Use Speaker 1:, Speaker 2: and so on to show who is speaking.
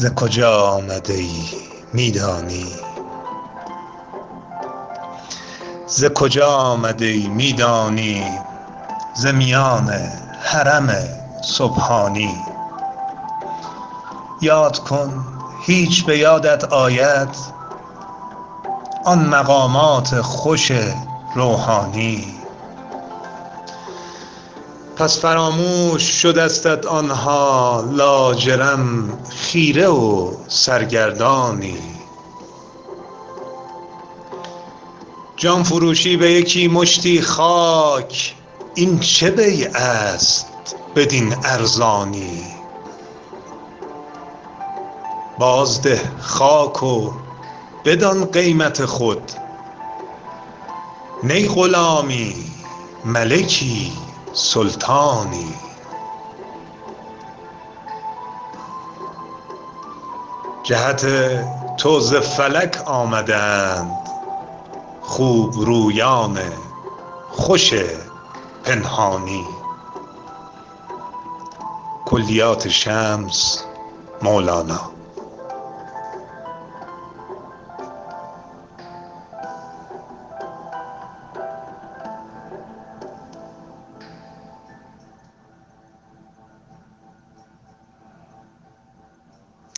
Speaker 1: ز کجا آمده ای؟ می دانی ز میان حرم سبحانی. یاد کن هیچ به یادت آید. آن مقامات خوش روحانی. پس فراموش شدستت آن ها لاجرم خیره و سرگردانی. جان فروشی به یکی مشتی خاک این چه بیع است بدین ارزانی؟ بازده خاک و بدان قیمت خود نی غلامی ملکی. سلطانی. جهت تو ز فلک آمده اند خوبرویان خوش پنهانی.